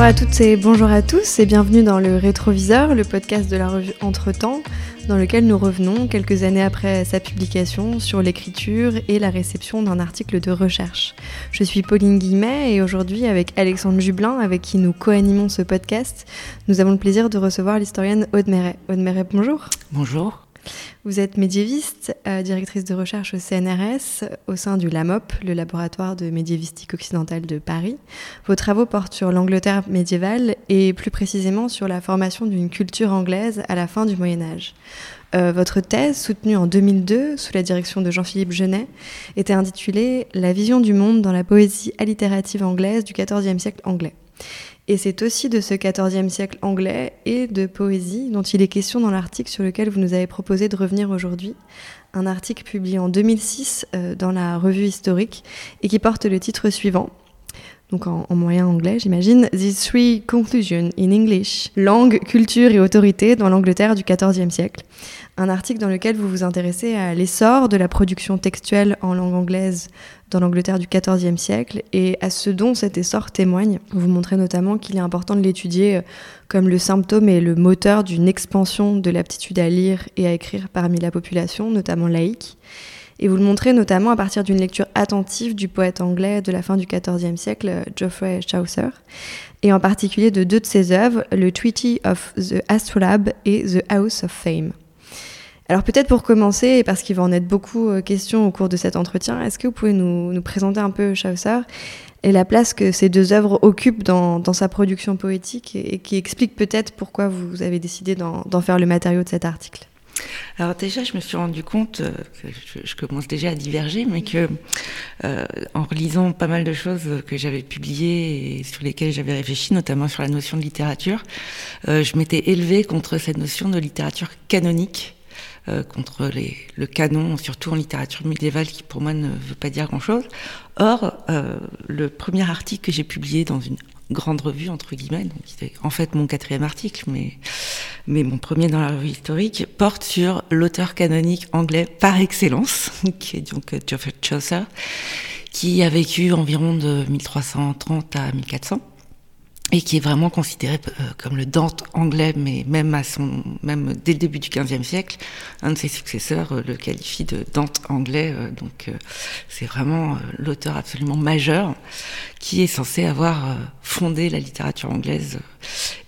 Bonjour à toutes et bonjour à tous et bienvenue dans le Rétroviseur, le podcast de la revue Entre-temps, dans lequel nous revenons quelques années après sa publication sur l'écriture et la réception d'un article de recherche. Je suis Pauline Guillemet et aujourd'hui avec Alexandre Jublin, avec qui nous co-animons ce podcast, nous avons le plaisir de recevoir l'historienne Aude Méret. Aude Méret, bonjour. Bonjour. Vous êtes médiéviste, euh, directrice de recherche au CNRS, au sein du LAMOP, le laboratoire de médiévistique occidentale de Paris. Vos travaux portent sur l'Angleterre médiévale et plus précisément sur la formation d'une culture anglaise à la fin du Moyen Âge. Euh, votre thèse, soutenue en 2002 sous la direction de Jean-Philippe Genet, était intitulée La vision du monde dans la poésie allitérative anglaise du XIVe siècle anglais. Et c'est aussi de ce XIVe siècle anglais et de poésie dont il est question dans l'article sur lequel vous nous avez proposé de revenir aujourd'hui. Un article publié en 2006 euh, dans la revue historique et qui porte le titre suivant. Donc en, moyen anglais, j'imagine. These three conclusions in English. Langue, culture et autorité dans l'Angleterre du XIVe siècle un article dans lequel vous vous intéressez à l'essor de la production textuelle en langue anglaise dans l'Angleterre du XIVe siècle et à ce dont cet essor témoigne. Vous montrez notamment qu'il est important de l'étudier euh, comme le symptôme et le moteur d'une expansion de l'aptitude à lire et à écrire parmi la population, notamment laïque. Et vous le montrez notamment à partir d'une lecture attentive du poète anglais de la fin du XIVe siècle, Geoffrey Chaucer, et en particulier de deux de ses œuvres, le Treaty of the Astrolabe et The House of Fame. Alors peut-être pour commencer, parce qu'il va en être beaucoup euh, question au cours de cet entretien, est-ce que vous pouvez nous, présenter un peu Chaucer et la place que ces deux œuvres occupent dans, sa production poétique et, qui explique peut-être pourquoi vous avez décidé d'en faire le matériau de cet article? Alors déjà, je me suis rendu compte euh, je, commence déjà à diverger, mais que euh, en relisant pas mal de choses que j'avais publiées et sur lesquelles j'avais réfléchi, notamment sur la notion de littérature, je m'étais élevée contre cette notion de littérature canonique euh, contre les, le canon, surtout en littérature médiévale, qui pour moi ne veut pas dire grand-chose. Or, euh, le premier article que j'ai publié dans une grande revue, entre guillemets, donc c'était en fait mon quatrième article, mais, mais mon premier dans la revue historique, porte sur l'auteur canonique anglais par excellence, qui est donc Geoffrey Chaucer, qui a vécu environ de 1330 à 1400 et qui est vraiment considéré euh, comme le Dante anglais, mais même à son, même dès le début du XVe siècle, un de ses successeurs euh, le qualifie de Dante anglais. Euh, donc c'est vraiment l'auteur absolument majeur qui est censé avoir fondé la littérature anglaise.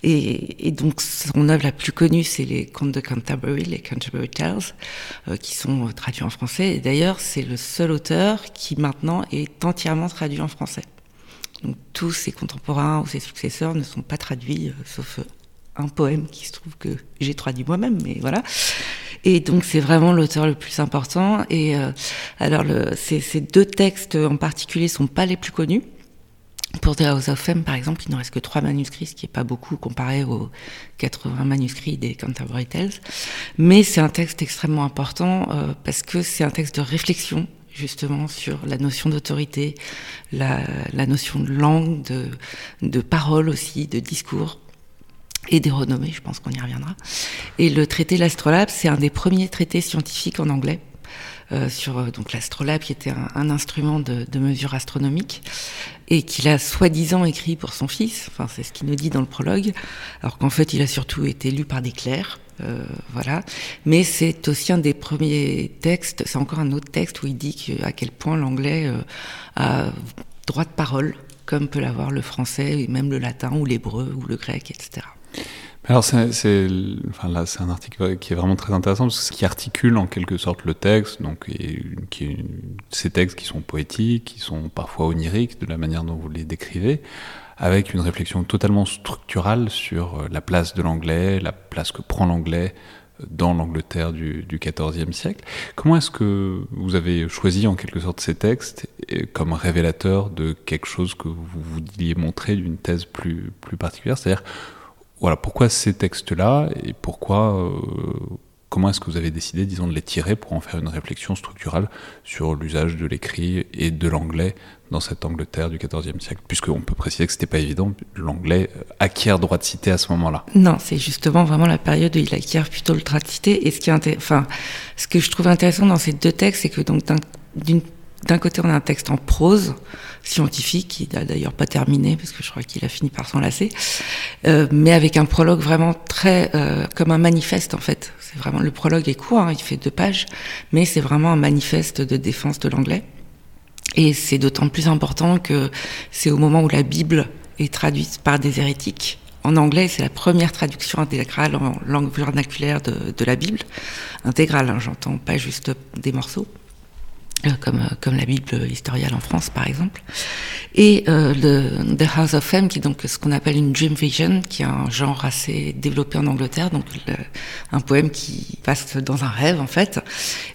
Et, donc son œuvre la plus connue, c'est les Contes de Canterbury, les Canterbury Tales, qui sont traduits en français. Et d'ailleurs, c'est le seul auteur qui maintenant est entièrement traduit en français. Donc tous ses contemporains ou ses successeurs ne sont pas traduits, euh, sauf euh, un poème qui se trouve que j'ai traduit moi-même, mais voilà. Et donc c'est vraiment l'auteur le plus important. Et euh, alors ces, deux textes en particulier sont pas les plus connus. Pour The House of Fame, par exemple, il ne reste que trois manuscrits, ce qui est pas beaucoup comparé aux 80 manuscrits des Canterbury Tales. Mais c'est un texte extrêmement important parce que c'est un texte de réflexion justement sur la notion d'autorité, la, notion de langue, de, de parole aussi, de discours et des renommées, je pense qu'on y reviendra. Et le traité L'Astrolabe, c'est un des premiers traités scientifiques en anglais. Euh, sur euh, donc l'astrolabe qui était un, un instrument de, de, mesure astronomique et qu'il a soi-disant écrit pour son fils, enfin c'est ce qu'il nous dit dans le prologue, alors qu'en fait il a surtout été lu par des clercs euh, voilà. Mais c'est aussi un des premiers textes, c'est encore un autre texte où il dit à quel point l'anglais euh, a droit de parole, comme peut l'avoir le français, et même le latin, ou l'hébreu, ou le grec, etc. Alors c'est, enfin un article qui est vraiment très intéressant parce que qui articule en quelque sorte le texte, donc qui ces textes qui sont poétiques, qui sont parfois oniriques de la manière dont vous les décrivez, avec une réflexion totalement structurale sur euh, la place de l'anglais, la place que prend l'anglais euh, dans l'Angleterre du, XIVe siècle. Comment est-ce que vous avez choisi en quelque sorte ces textes comme révélateurs de quelque chose que vous vouliez montrer d'une thèse plus, plus particulière C'est-à-dire, voilà, pourquoi ces textes-là et pourquoi, euh, comment est-ce que vous avez décidé, disons, de les tirer pour en faire une réflexion structurale sur l'usage de l'écrit et de l'anglais dans cette Angleterre du XIVe siècle, puisqu'on peut préciser que c'était pas évident, l'anglais acquiert droit de cité à ce moment-là. Non, c'est justement vraiment la période où il acquiert plutôt le droit de cité. Et ce qui est enfin, ce que je trouve intéressant dans ces deux textes, c'est que donc d'une d'un côté, on a un texte en prose scientifique qui n'a d'ailleurs pas terminé parce que je crois qu'il a fini par s'enlacer, euh, mais avec un prologue vraiment très euh, comme un manifeste en fait. C'est vraiment le prologue est court, hein, il fait deux pages, mais c'est vraiment un manifeste de défense de l'anglais. Et c'est d'autant plus important que c'est au moment où la Bible est traduite par des hérétiques. En anglais, c'est la première traduction intégrale en langue vernaculaire de, la Bible. Intégrale, hein, j'entends, pas juste des morceaux. Euh, comme, euh, comme la Bible historiale en France par exemple, et euh, le The House of Fame qui est donc ce qu'on appelle une dream vision, qui est un genre assez développé en Angleterre, donc un poème qui passe dans un rêve en fait,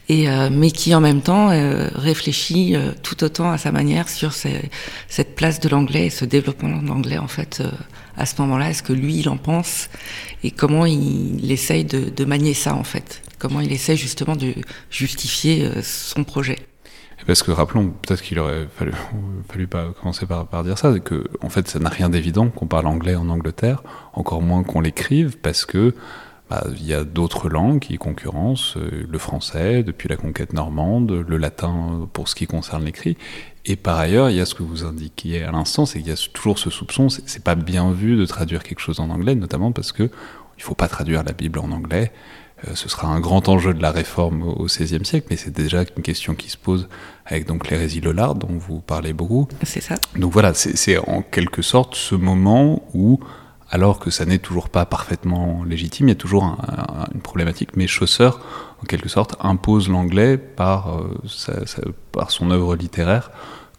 et euh, mais qui en même temps euh, réfléchit tout autant à sa manière sur ces, cette place de l'anglais ce développement de l'anglais en fait à ce moment-là, est-ce que lui il en pense et comment il, il essaye de, de manier ça en fait, comment il essaye justement de justifier son projet? Parce que rappelons, peut-être qu'il aurait fallu, commencer par, par dire ça, c'est que en fait ça n'a rien d'évident qu'on parle anglais en Angleterre, encore moins qu'on l'écrive, parce que bah, il y a d'autres langues qui concurrencent euh, le français depuis la conquête normande, le latin pour ce qui concerne l'écrit, et par ailleurs il y a ce que vous indiquiez à l'instant, c'est qu'il y a toujours ce soupçon, c'est pas bien vu de traduire quelque chose en anglais, notamment parce que il faut pas traduire la Bible en anglais. Euh, ce sera un grand enjeu de la réforme au XVIe siècle, mais c'est déjà une question qui se pose avec donc l'hérésie Lollard dont vous parlez beaucoup. C'est ça. Donc voilà, c'est en quelque sorte ce moment où, alors que ça n'est toujours pas parfaitement légitime, il y a toujours un, un, une problématique, mais Chaucer, en quelque sorte, impose l'anglais par, euh, sa, sa, par son œuvre littéraire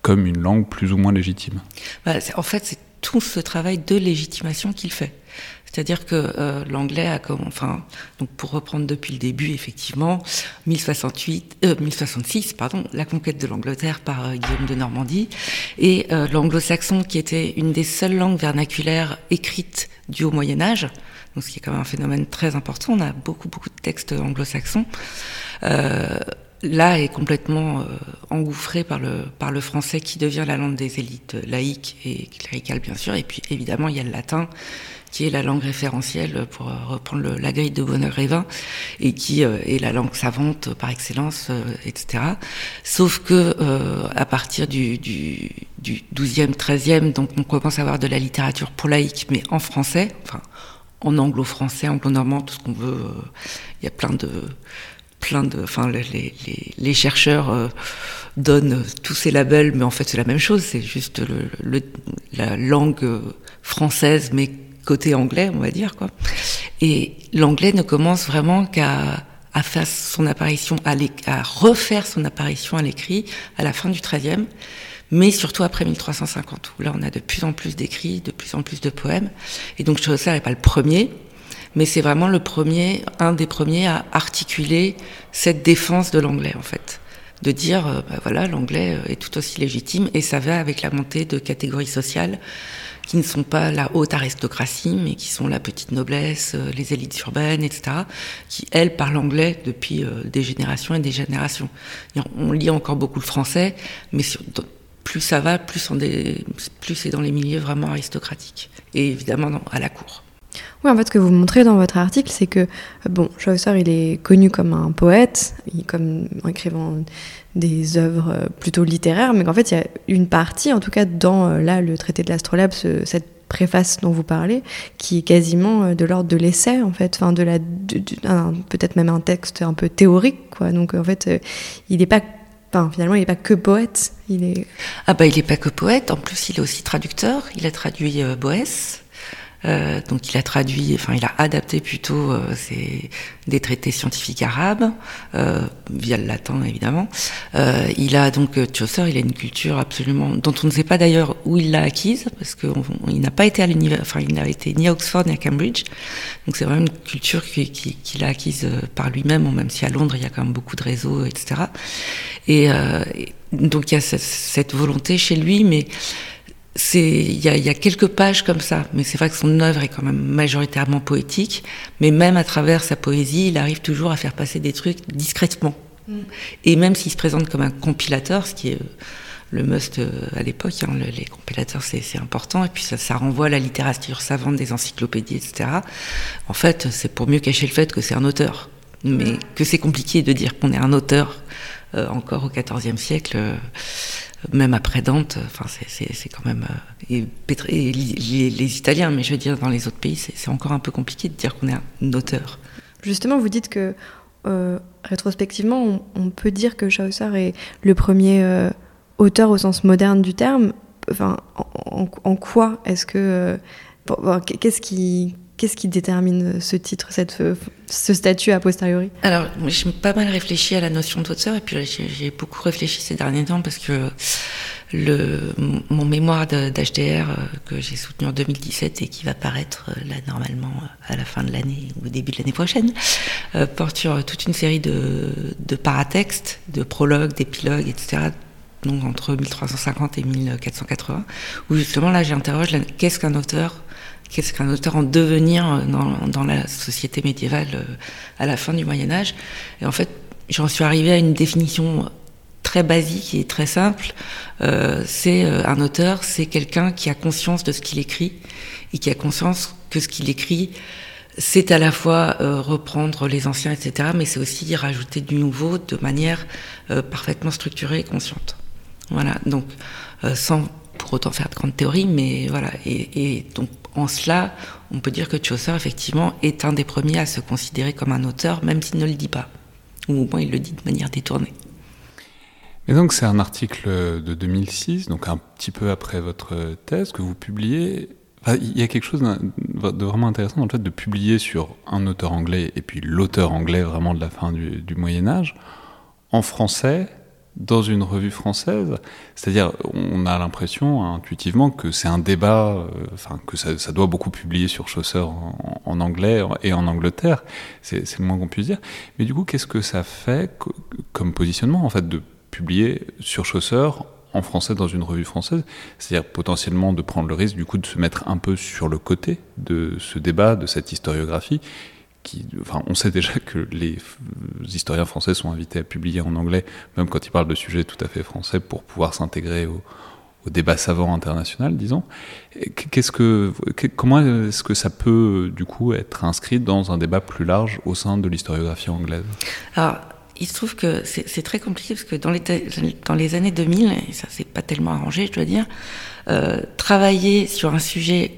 comme une langue plus ou moins légitime. Bah, en fait, c'est tout ce travail de légitimation qu'il fait. C'est-à-dire que euh, l'anglais a comme, enfin, donc pour reprendre depuis le début, effectivement, 1068, euh, 1066, pardon, la conquête de l'Angleterre par euh, Guillaume de Normandie, et euh, l'anglo-saxon qui était une des seules langues vernaculaires écrites du Haut Moyen Âge, donc ce qui est quand même un phénomène très important. On a beaucoup beaucoup de textes anglo-saxons. Euh, là est complètement euh, engouffré par le, par le français qui devient la langue des élites laïques et cléricales bien sûr, et puis évidemment il y a le latin qui est la langue référentielle pour reprendre le, la grille de Bonheur-Révin et qui euh, est la langue savante par excellence, euh, etc. Sauf que euh, à partir du, du, du 12e, 13e, donc on commence à avoir de la littérature pour laïque, mais en français, enfin en anglo-français, anglo-normand, tout ce qu'on veut. Il y a plein de plein de, enfin les, chercheurs euh, donnent tous ces labels, mais en fait c'est la même chose, c'est juste la langue française, mais côté anglais, on va dire quoi. Et l'anglais ne commence vraiment qu'à à faire son apparition, à, refaire son apparition à l'écrit à la fin du XIIIe, mais surtout après 1350, où là on a de plus en plus d'écrits, de plus en plus de poèmes. Et donc Chaucer n'est pas le premier, mais c'est vraiment le premier, un des premiers à articuler cette défense de l'anglais en fait, de dire euh, bah voilà l'anglais est tout aussi légitime et ça va avec la montée de catégories sociales qui ne sont pas la haute aristocratie, mais qui sont la petite noblesse, euh, les élites urbaines, etc., qui, elles, parlent anglais depuis euh, des générations et des générations. On lit encore beaucoup le français, mais plus ça va, plus, plus c'est dans les milieux vraiment aristocratiques, et évidemment à la cour. Oui, en fait, ce que vous montrez dans votre article, c'est que, bon, Chaucer, il est connu comme un poète, comme écrivant des œuvres plutôt littéraires, mais qu'en fait, il y a une partie, en tout cas dans là, le traité de l'astrolabe, ce, cette préface dont vous parlez, qui est quasiment de l'ordre de l'essai, en fait, enfin, de la, peut-être même un texte un peu théorique, quoi. Donc, en fait, il n'est pas finalement, il n'est pas que poète. Il est. Ah bah, il n'est pas que poète. En plus, il est aussi traducteur. Il a traduit euh, Boès. Euh, donc il a traduit, enfin il a adapté plutôt euh, des traités scientifiques arabes euh, via le latin évidemment. Il a donc Chaucer, il a une culture absolument dont on ne sait pas d'ailleurs où il l'a acquise parce qu'il n'a pas été à l'université, enfin il n'a été ni à Oxford ni à Cambridge. Donc c'est vraiment une culture qu'il qui, qui a acquise par lui-même, même si à Londres il y a quand même beaucoup de réseaux, etc. Et, donc il y a cette, cette volonté chez lui, mais il y a, y a, quelques pages comme ça, mais c'est vrai que son œuvre est quand même majoritairement poétique. Mais même à travers sa poésie, il arrive toujours à faire passer des trucs discrètement. Mm. Et même s'il se présente comme un compilateur, ce qui est le must à l'époque, hein, les compilateurs c'est important, et puis ça, ça, renvoie à la littérature savante des encyclopédies, etc. En fait, c'est pour mieux cacher le fait que c'est un auteur, mais mm. que c'est compliqué de dire qu'on est un auteur encore au XIVe siècle même après Dante, enfin c'est quand même et, les, Italiens, mais je veux dire dans les autres pays, c'est encore un peu compliqué de dire qu'on est un auteur. Justement, vous dites que rétrospectivement, on, peut dire que Chaucer est le premier auteur au sens moderne du terme. Enfin, en, quoi est-ce que qu'est-ce qui Qu'est-ce qui détermine ce titre, cette, ce statut a posteriori Alors, j'ai pas mal réfléchi à la notion d'auteur, et puis j'ai beaucoup réfléchi ces derniers temps parce que le, mon mémoire d'HDR euh, que j'ai soutenu en 2017 et qui va paraître euh, là normalement euh, à la fin de l'année ou au début de l'année prochaine, porte sur toute une série de, de paratextes, de prologues, d'épilogues, etc. Donc entre 1350 et 1480, où justement là j'interroge qu'est-ce qu'un auteur qu'est-ce qu'un auteur en devenir euh, dans, la société médiévale euh, à la fin du Moyen Âge. Et en fait, j'en suis arrivée à une définition très basique et très simple. Euh, c'est un auteur, c'est quelqu'un qui a conscience de ce qu'il écrit et qui a conscience que ce qu'il écrit, c'est à la fois reprendre les anciens, etc., mais c'est aussi rajouter du nouveau de manière parfaitement structurée et consciente. Voilà, donc sans pour autant faire de grandes théories, mais voilà. Et donc en cela, on peut dire que Chaucer, effectivement, est un des premiers à se considérer comme un auteur, même s'il ne le dit pas. Ou au moins il le dit de manière détournée. Et donc c'est un article de 2006, donc un petit peu après votre thèse, que vous publiez. il y a quelque chose de vraiment intéressant dans le fait de publier sur un auteur anglais et puis l'auteur anglais vraiment de la fin du, du Moyen Âge, en français, dans une revue française. C'est-à-dire, on a l'impression intuitivement que c'est un débat, euh, enfin que ça, ça, doit beaucoup publier sur Chaucer en, en anglais et en Angleterre. C'est le moins qu'on puisse dire. Mais du coup, qu'est-ce que ça fait comme positionnement en fait de publier sur Chaucer en français dans une revue française, c'est-à-dire potentiellement de prendre le risque du coup de se mettre un peu sur le côté de ce débat, de cette historiographie, on sait déjà que les historiens français sont invités à publier en anglais, même quand ils parlent de sujets tout à fait français, pour pouvoir s'intégrer au, débat savant international, disons. Qu'est-ce que, comment est-ce que ça peut, du coup, être inscrit dans un débat plus large au sein de l'historiographie anglaise? Alors, il se trouve que c'est très compliqué parce que dans les, dans les années 2000, et ça s'est pas tellement arrangé, je dois dire, euh, travailler sur un sujet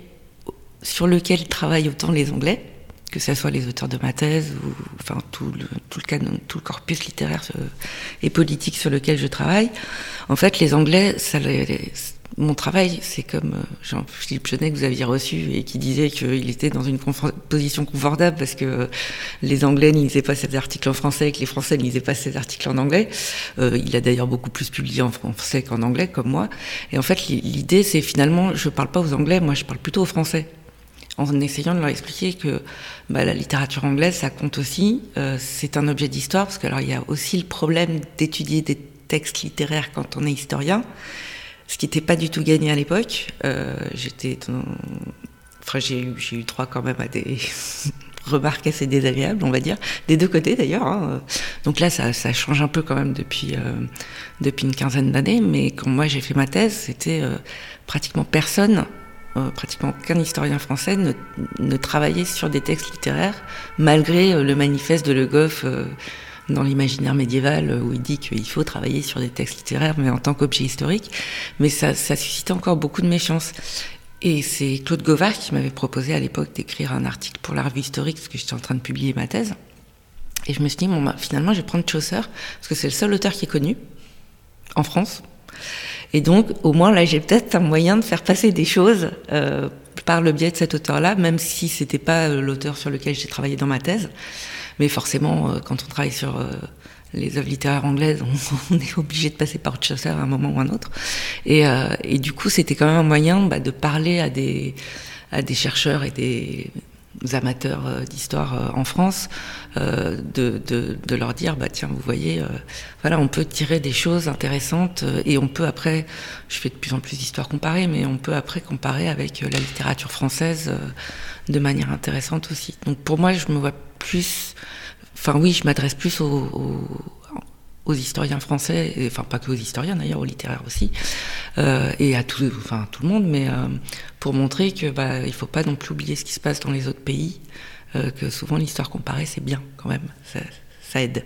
sur lequel travaillent autant les Anglais, que ce soit les auteurs de ma thèse ou enfin tout le, tout le canon, tout le corpus littéraire euh, et politique sur lequel je travaille. En fait, les Anglais, ça, mon travail, c'est comme euh, Jean-Philippe Jeunet que vous aviez reçu et qui disait qu'il était dans une position confortable parce que les Anglais ne lisaient pas ces articles en français et que les Français ne lisaient pas ces articles en anglais. Euh, il a d'ailleurs beaucoup plus publié en français qu'en anglais, comme moi. Et en fait, l'idée, c'est finalement, je parle pas aux Anglais, moi, je parle plutôt aux Français en essayant de leur expliquer que bah, la littérature anglaise, ça compte aussi. Euh, c'est un objet d'histoire, parce que alors il y a aussi le problème d'étudier des textes littéraires quand on est historien, ce qui n'était pas du tout gagné à l'époque. Euh, j'étais, enfin j'ai eu, j'ai eu droit quand même à des remarques assez désagréables, on va dire, des deux côtés d'ailleurs. Hein. Donc là, ça, change un peu quand même depuis euh, depuis une quinzaine d'années, mais quand moi j'ai fait ma thèse, c'était pratiquement personne euh, pratiquement aucun historien français ne, travaillait sur des textes littéraires, malgré euh, le manifeste de Le Goff euh, dans l'imaginaire médiéval, où il dit qu'il faut travailler sur des textes littéraires, mais en tant qu'objet historique. Mais ça, ça suscitait encore beaucoup de méfiance. Et c'est Claude Govard qui m'avait proposé à l'époque d'écrire un article pour la revue historique, parce que j'étais en train de publier ma thèse. Et je me suis dit, bon, bah, finalement, je vais prendre Chaucer, parce que c'est le seul auteur qui est connu en France. Et donc, au moins, là, j'ai peut-être un moyen de faire passer des choses euh, par le biais de cet auteur-là, même si c'était pas euh, l'auteur sur lequel j'ai travaillé dans ma thèse. Mais forcément, euh, quand on travaille sur euh, les œuvres littéraires anglaises, on, est obligé de passer par Chaucer à un moment ou un autre. Et, et du coup, c'était quand même un moyen bah, de parler à des à des chercheurs et des amateurs euh, d'histoire euh, en France, euh, de, de, leur dire bah tiens vous voyez voilà on peut tirer des choses intéressantes et on peut après je fais de plus en plus d'histoires comparées mais on peut après comparer avec la littérature française de manière intéressante aussi. Donc pour moi je me vois plus enfin oui je m'adresse plus aux, aux aux historiens français, et, enfin pas que aux historiens d'ailleurs, aux littéraires aussi, euh, et à tout, enfin, tout le monde, mais euh, pour montrer que bah, il faut pas non plus oublier ce qui se passe dans les autres pays, euh, que souvent l'histoire comparée c'est bien quand même, ça, aide.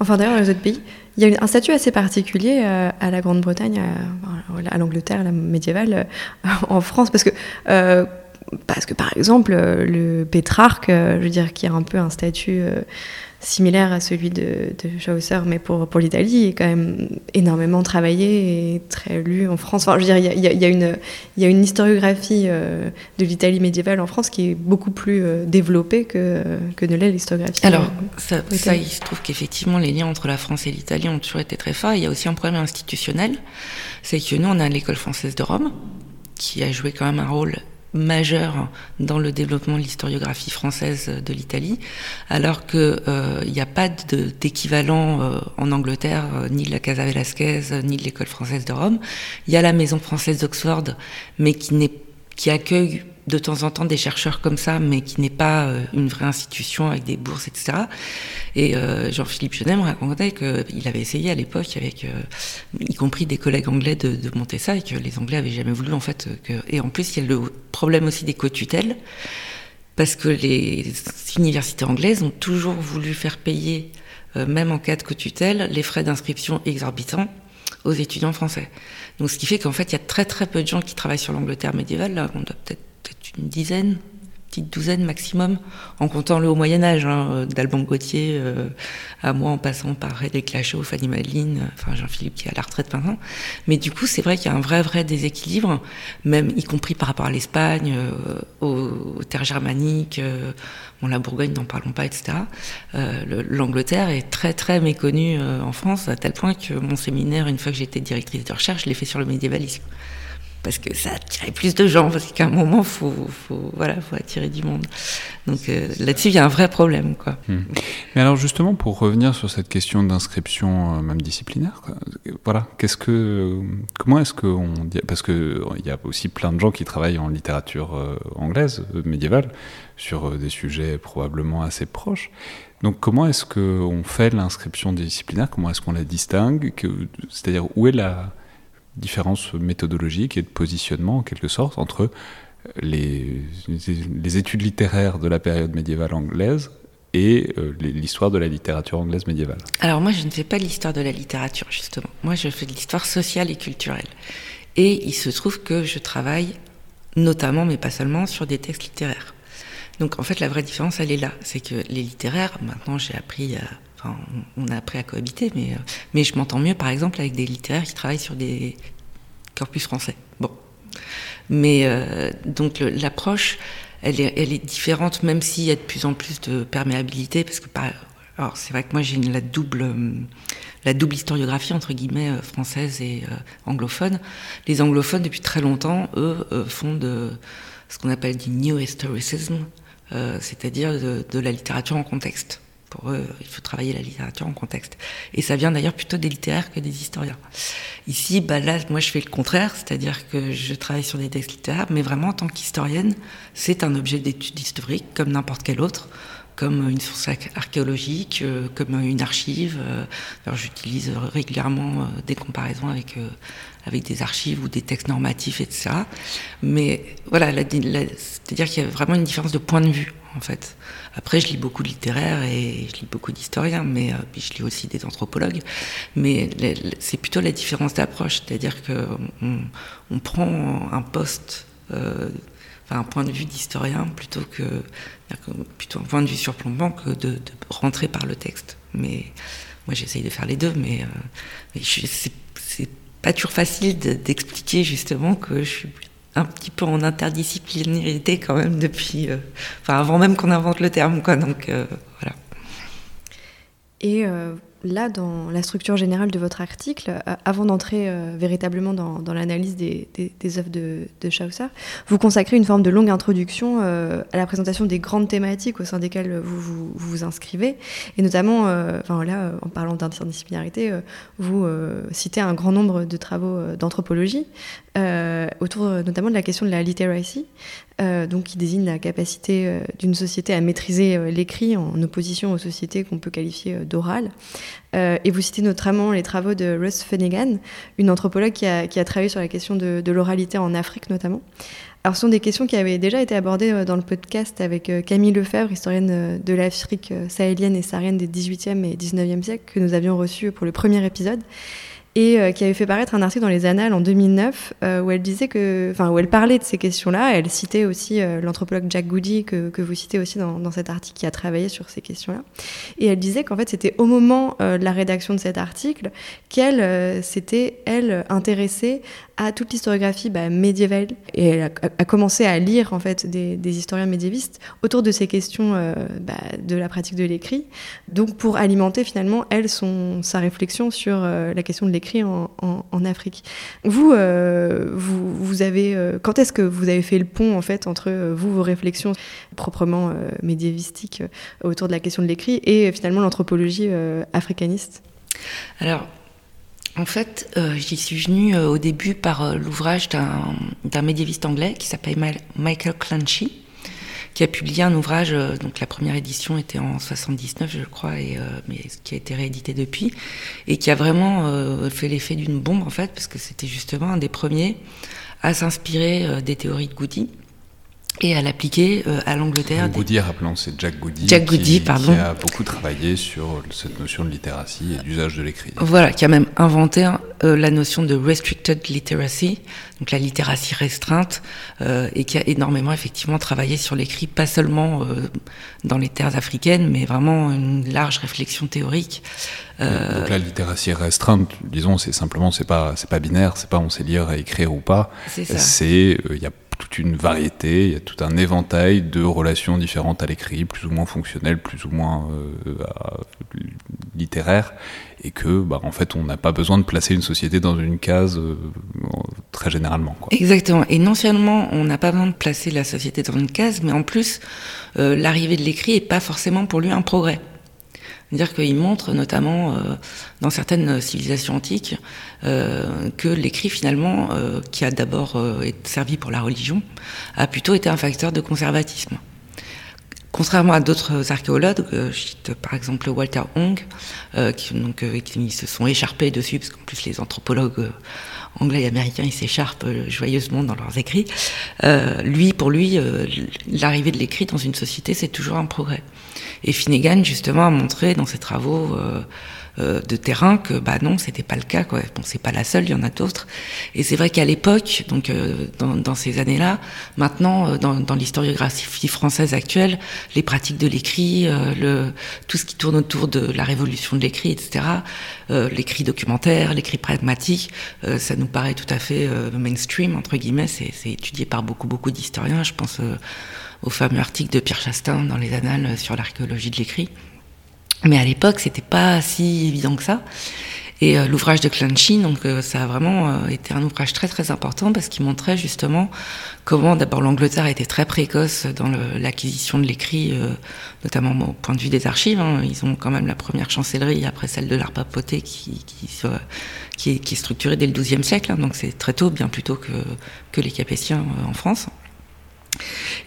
enfin d'ailleurs dans les autres pays, il y a un statut assez particulier à la Grande-Bretagne, à, l'Angleterre, la médiévale, en France, parce que parce que par exemple le Pétrarque, je veux dire, qui a un peu un statut similaire à celui de, de Chaucer, mais pour, pour l'Italie, est quand même énormément travaillé et très lu en France. Enfin, je veux dire, il y a, y une, y a une historiographie euh, de l'Italie médiévale en France qui est beaucoup plus euh, développée que, que ne l'est l'historiographie. Alors, ça, ça, il se trouve qu'effectivement, les liens entre la France et l'Italie ont toujours été très forts. Il y a aussi un problème institutionnel, c'est que nous, on a l'école française de Rome, qui a joué quand même un rôle majeur dans le développement de l'historiographie française de l'Italie, alors qu'il n'y euh, a pas d'équivalent euh, en Angleterre, euh, ni de la Casa Velasquez, ni de l'école française de Rome. Il y a la Maison française d'Oxford, mais qui, qui accueille de temps en temps des chercheurs comme ça, mais qui n'est pas euh, une vraie institution avec des bourses, etc. Et euh, Jean-Philippe Genet me racontait qu'il avait essayé à l'époque, avec euh, y compris des collègues anglais, de, monter ça, et que les Anglais avaient jamais voulu en fait. Et en plus, il y a le problème aussi des co-tutelles, parce que les universités anglaises ont toujours voulu faire payer, même en cas de co-tutelle, les frais d'inscription exorbitants aux étudiants français. Donc, ce qui fait qu'en fait, il y a très très peu de gens qui travaillent sur l'Angleterre médiévale. Là, on doit peut-être une dizaine, petite douzaine maximum, en comptant le haut Moyen Âge, hein, d'Alban Gauthier euh, à moi, en passant par Rédé Lachaud, Fanny Madeline, euh, enfin Jean-Philippe qui est à la retraite maintenant. Mais du coup, c'est vrai qu'il y a un vrai, vrai déséquilibre, même y compris par rapport à l'Espagne, euh, aux, terres germaniques, bon, la Bourgogne, n'en parlons pas, etc. L'Angleterre est très, très méconnue en France, à tel point que mon séminaire, une fois que j'étais directrice de recherche, je l'ai fait sur le médiévalisme parce que ça attirait plus de gens, parce qu'à un moment, il faut, voilà, faut attirer du monde. Donc euh, là-dessus, il y a un vrai problème. Quoi. Hmm. Mais alors justement, pour revenir sur cette question d'inscription, euh, même disciplinaire, voilà, qu'est-ce que, comment est-ce qu'on parce qu'il y a aussi plein de gens qui travaillent en littérature euh, anglaise, médiévale, sur des sujets probablement assez proches. Donc comment est-ce qu'on fait l'inscription disciplinaire? Comment est-ce qu'on la distingue? C'est-à-dire où est la différence méthodologique et de positionnement en quelque sorte entre les, études littéraires de la période médiévale anglaise et euh, l'histoire de la littérature anglaise médiévale. Alors moi je ne fais pas l'histoire de la littérature justement, moi je fais de l'histoire sociale et culturelle. Et il se trouve que je travaille notamment, mais pas seulement, sur des textes littéraires. Donc en fait la vraie différence elle est là, c'est que les littéraires, maintenant j'ai appris à on a appris à cohabiter, mais, euh, mais je m'entends mieux, par exemple, avec des littéraires qui travaillent sur des corpus français. Bon. Mais euh, donc l'approche, elle est, elle est différente, même s'il y a de plus en plus de perméabilité, parce que alors c'est vrai que moi j'ai la double, euh, la double historiographie entre guillemets française et anglophone. Les anglophones depuis très longtemps, eux, font de ce qu'on appelle du new historicism, c'est-à-dire de, la littérature en contexte. Pour eux, il faut travailler la littérature en contexte. Et ça vient d'ailleurs plutôt des littéraires que des historiens. Ici, bah là, moi, je fais le contraire, c'est-à-dire que je travaille sur des textes littéraires, mais vraiment en tant qu'historienne, c'est un objet d'étude historique comme n'importe quel autre comme une source archéologique, euh, comme une archive. Euh, j'utilise régulièrement euh, des comparaisons avec avec des archives ou des textes normatifs, etc. Mais voilà, c'est-à-dire qu'il y a vraiment une différence de point de vue en fait. Après, je lis beaucoup de littéraires et je lis beaucoup d'historiens, mais je lis aussi des anthropologues. Mais c'est plutôt la différence d'approche, c'est-à-dire que on, prend un poste enfin, un point de vue d'historien plutôt que plutôt un point de vue surplombant que de, rentrer par le texte. Mais moi j'essaye de faire les deux, mais, euh, c'est pas toujours facile d'expliquer justement que je suis un petit peu en interdisciplinarité quand même depuis, euh, enfin avant même qu'on invente le terme quoi. Donc euh, voilà. Et là, dans la structure générale de votre article, euh, avant d'entrer euh, véritablement dans, l'analyse des, œuvres de, de, Chaucer, vous consacrez une forme de longue introduction euh, à la présentation des grandes thématiques au sein desquelles vous vous, inscrivez. Et notamment, là, en parlant d'interdisciplinarité, vous citez un grand nombre de travaux d'anthropologie, autour notamment de la question de la literacy, donc qui désigne la capacité d'une société à maîtriser l'écrit en opposition aux sociétés qu'on peut qualifier d'orales. Euh, et vous citez notamment les travaux de Russ Finnegan, une anthropologue qui a, travaillé sur la question de, l'oralité en Afrique notamment. Alors, ce sont des questions qui avaient déjà été abordées dans le podcast avec Camille Lefebvre, historienne de l'Afrique sahélienne et saharienne des 18e et 19e siècles, que nous avions reçu pour le premier épisode et euh, qui avait fait paraître un article dans les Annales en 2009 euh, où elle disait que, enfin où elle parlait de ces questions-là. Elle citait aussi euh, l'anthropologue Jack Goody que, vous citez aussi dans, cet article qui a travaillé sur ces questions-là. Et elle disait qu'en fait c'était au moment de la rédaction de cet article qu'elle s'était elle intéressée à toute l'historiographie bah, médiévale et elle a, commencé à lire en fait des, des historiens médiévistes autour de ces questions bah, de la pratique de l'écrit. Donc pour alimenter finalement elle son sa réflexion sur la question de l'écrit en, Afrique. Vous, euh, vous, avez, euh, quand est-ce que vous avez fait le pont en fait entre euh, vous, vos réflexions proprement médiévistiques autour de la question de l'écrit et finalement l'anthropologie africaniste? Alors, en fait, j'y suis venue au début par l'ouvrage d'un médiéviste anglais qui s'appelle Michael Clanchy, qui a publié un ouvrage, euh, donc la première édition était en 79 je crois, et, euh, mais qui a été réédité depuis, et qui a vraiment euh, fait l'effet d'une bombe en fait, parce que c'était justement un des premiers à s'inspirer des théories de Goody et à l'appliquer euh, à l'Angleterre. Goody, rappelons, c'est Jack Goody, Jack Goody qui, pardon. qui, a beaucoup travaillé sur cette notion de littératie et d'usage de l'écrit. Voilà, qui a même inventé euh, la notion de restricted literacy, donc la littératie restreinte, euh, et qui a énormément effectivement travaillé sur l'écrit, pas seulement euh, dans les terres africaines, mais vraiment une large réflexion théorique. Donc la littératie restreinte, disons, c'est simplement, c'est pas, c'est pas binaire, c'est pas on sait lire et écrire ou pas. C'est, il y a toute une variété, il y a tout un éventail de relations différentes à l'écrit, plus ou moins fonctionnelles, plus ou moins euh, littéraires, et que, bah, en fait, on n'a pas besoin de placer une société dans une case euh, très généralement. Quoi. Exactement. Et non seulement on n'a pas besoin de placer la société dans une case, mais en plus, euh, l'arrivée de l'écrit est pas forcément pour lui un progrès. C'est-à-dire qu'il montre notamment euh, dans certaines civilisations antiques euh, que l'écrit finalement, euh, qui a d'abord servi pour la religion, a plutôt été un facteur de conservatisme. Contrairement à d'autres archéologues, je cite par exemple Walter Hong, qui, se sont écharpés dessus, parce qu'en plus les anthropologues anglais et américains, ils s'écharpent joyeusement dans leurs écrits. lui, pour lui, l'arrivée de l'écrit dans une société, c'est toujours un progrès. Et Finnegan, justement, a montré dans ses travaux euh, euh, de terrain que bah non, c'était pas le cas. Quoi. Bon, c'est pas la seule, il y en a d'autres. Et c'est vrai qu'à l'époque, donc euh, dans, dans, ces années-là, maintenant, euh, dans, dans l'historiographie française actuelle, les pratiques de l'écrit, euh, le tout ce qui tourne autour de la révolution de l'écrit, etc. l'écrit documentaire, l'écrit pragmatique, ça nous paraît tout à fait mainstream entre guillemets. C'est étudié par beaucoup beaucoup d'historiens. Je pense au fameux article de Pierre Chastain dans les Annales sur l'archéologie de l'écrit. Mais à l'époque, c'était pas si évident que ça. Et euh, l'ouvrage de Clanchy, donc euh, ça a vraiment euh, été un ouvrage très très important parce qu'il montrait justement comment d'abord l'Angleterre était très précoce dans l'acquisition de l'écrit, notamment au point de vue des archives. Hein. Ils ont quand même la première chancellerie après celle de l'art papauté qui, est, structurée dès le XIIe siècle, hein. donc c'est très tôt, bien plus tôt que les Capétiens en France.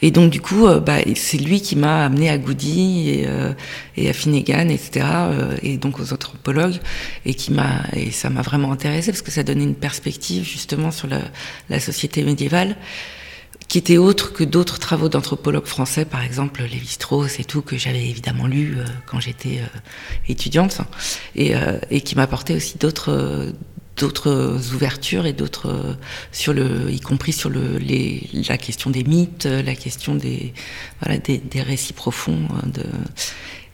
Et donc du coup, euh, bah, c'est lui qui m'a amené à Goody et, euh, et à Finnegan, etc. Euh, et donc aux anthropologues, et qui m'a et ça m'a vraiment intéressé parce que ça donnait une perspective justement sur la, la société médiévale qui était autre que d'autres travaux d'anthropologues français, par exemple Lévi-Strauss et tout, que j'avais évidemment lu quand j'étais étudiante, et, et qui m'apportait aussi d'autres d'autres ouvertures et d'autres sur le y compris sur le la question des mythes la question des voilà des, récits profonds euh, de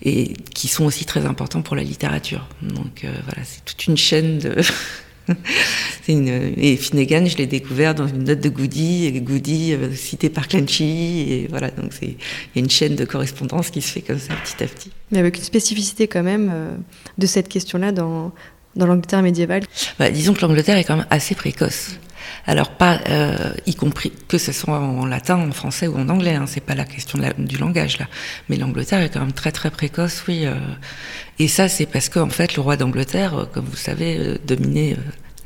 et qui sont aussi très importants pour la littérature donc euh, voilà c'est toute une chaîne de une, et Finnegan, je l'ai découvert dans une note de Goody, et Goody euh, cité par Clanchy, et voilà, donc il y a une chaîne de correspondance qui se fait comme ça petit à petit. Mais avec une spécificité quand même euh, de cette question-là dans, dans l'Angleterre médiévale bah, Disons que l'Angleterre est quand même assez précoce. Alors pas, euh, y compris que ce soit en latin, en français ou en anglais, hein, c'est pas la question du langage là. Mais l'Angleterre est quand même très très précoce, oui. Euh, et ça, c'est parce que en fait, le roi d'Angleterre, euh, comme vous savez, euh, dominait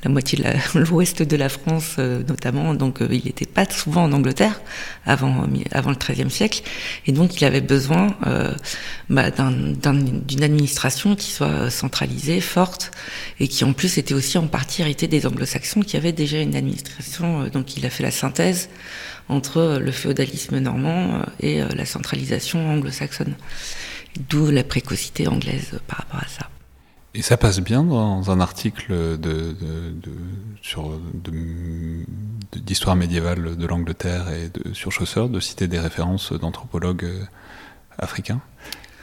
la moitié de l'ouest de la France notamment, donc il n'était pas souvent en Angleterre avant, avant le XIIIe siècle, et donc il avait besoin bah, d'une administration qui soit centralisée, forte, et qui en plus était aussi en partie héritée des anglo-saxons qui avaient déjà une administration, donc il a fait la synthèse entre le féodalisme normand et la centralisation anglo-saxonne. D'où la précocité anglaise par rapport à ça. Et ça passe bien dans un article de, de, de d'histoire médiévale de l'Angleterre et de, sur Chaucer de citer des références d'anthropologues euh, africains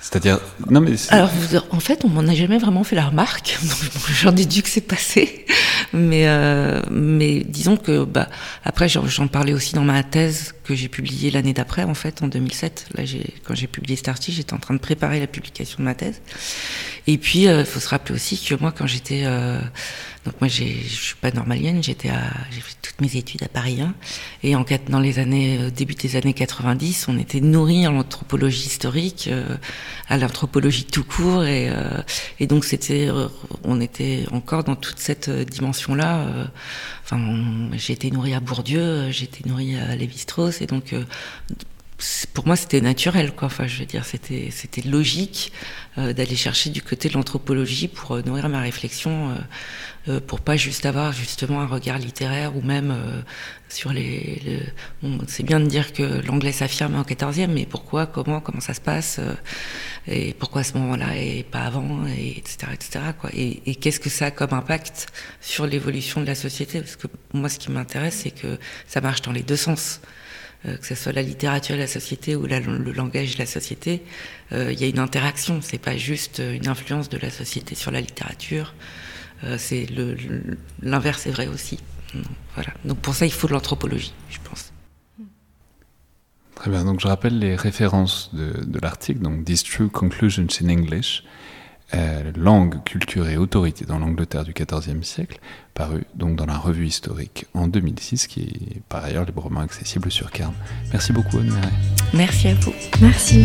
c'est-à-dire, non mais. Alors, en fait, on m'en a jamais vraiment fait la remarque. J'en déduis que c'est passé, mais euh, mais disons que bah après j'en parlais aussi dans ma thèse que j'ai publiée l'année d'après en fait en 2007. Là, quand j'ai publié cet article, j'étais en train de préparer la publication de ma thèse. Et puis, il euh, faut se rappeler aussi que moi, quand j'étais euh, donc moi, je suis pas normalienne, j'étais à, j'ai fait toutes mes études à Paris 1. Et en dans les années, euh, début des années 90, on était nourri en l'anthropologie historique, euh, à l'anthropologie tout court, et, euh, et donc c'était, on était encore dans toute cette dimension-là. Enfin, j'ai été nourri à Bourdieu, j'ai été nourri à Lévi-Strauss, et donc pour moi c'était naturel quoi. Enfin je veux dire c'était c'était logique euh, d'aller chercher du côté de l'anthropologie pour euh, nourrir ma réflexion euh, euh, pour pas juste avoir justement un regard littéraire ou même euh, sur les, bon, c'est bien de dire que l'anglais s'affirme en 14e mais pourquoi comment comment ça se passe et pourquoi à ce moment-là et pas avant et etc etc quoi. Et, et qu'est-ce que ça a comme impact sur l'évolution de la société? Parce que moi ce qui m'intéresse c'est que ça marche dans les deux sens que ce soit la littérature et la société ou le langage et la société, euh, il y a une interaction. C'est pas juste une influence de la société sur la littérature. Euh, c'est l'inverse est vrai aussi. Voilà. Donc pour ça, il faut de l'anthropologie, je pense. Très bien. Donc je rappelle les références de, de l'article. Donc These True Conclusions in English. Euh, langue, culture et autorité dans l'Angleterre du XIVe siècle, paru donc dans la revue historique en 2006, qui est par ailleurs librement accessible sur Cairn. Merci beaucoup, Anne Merci à vous. Merci.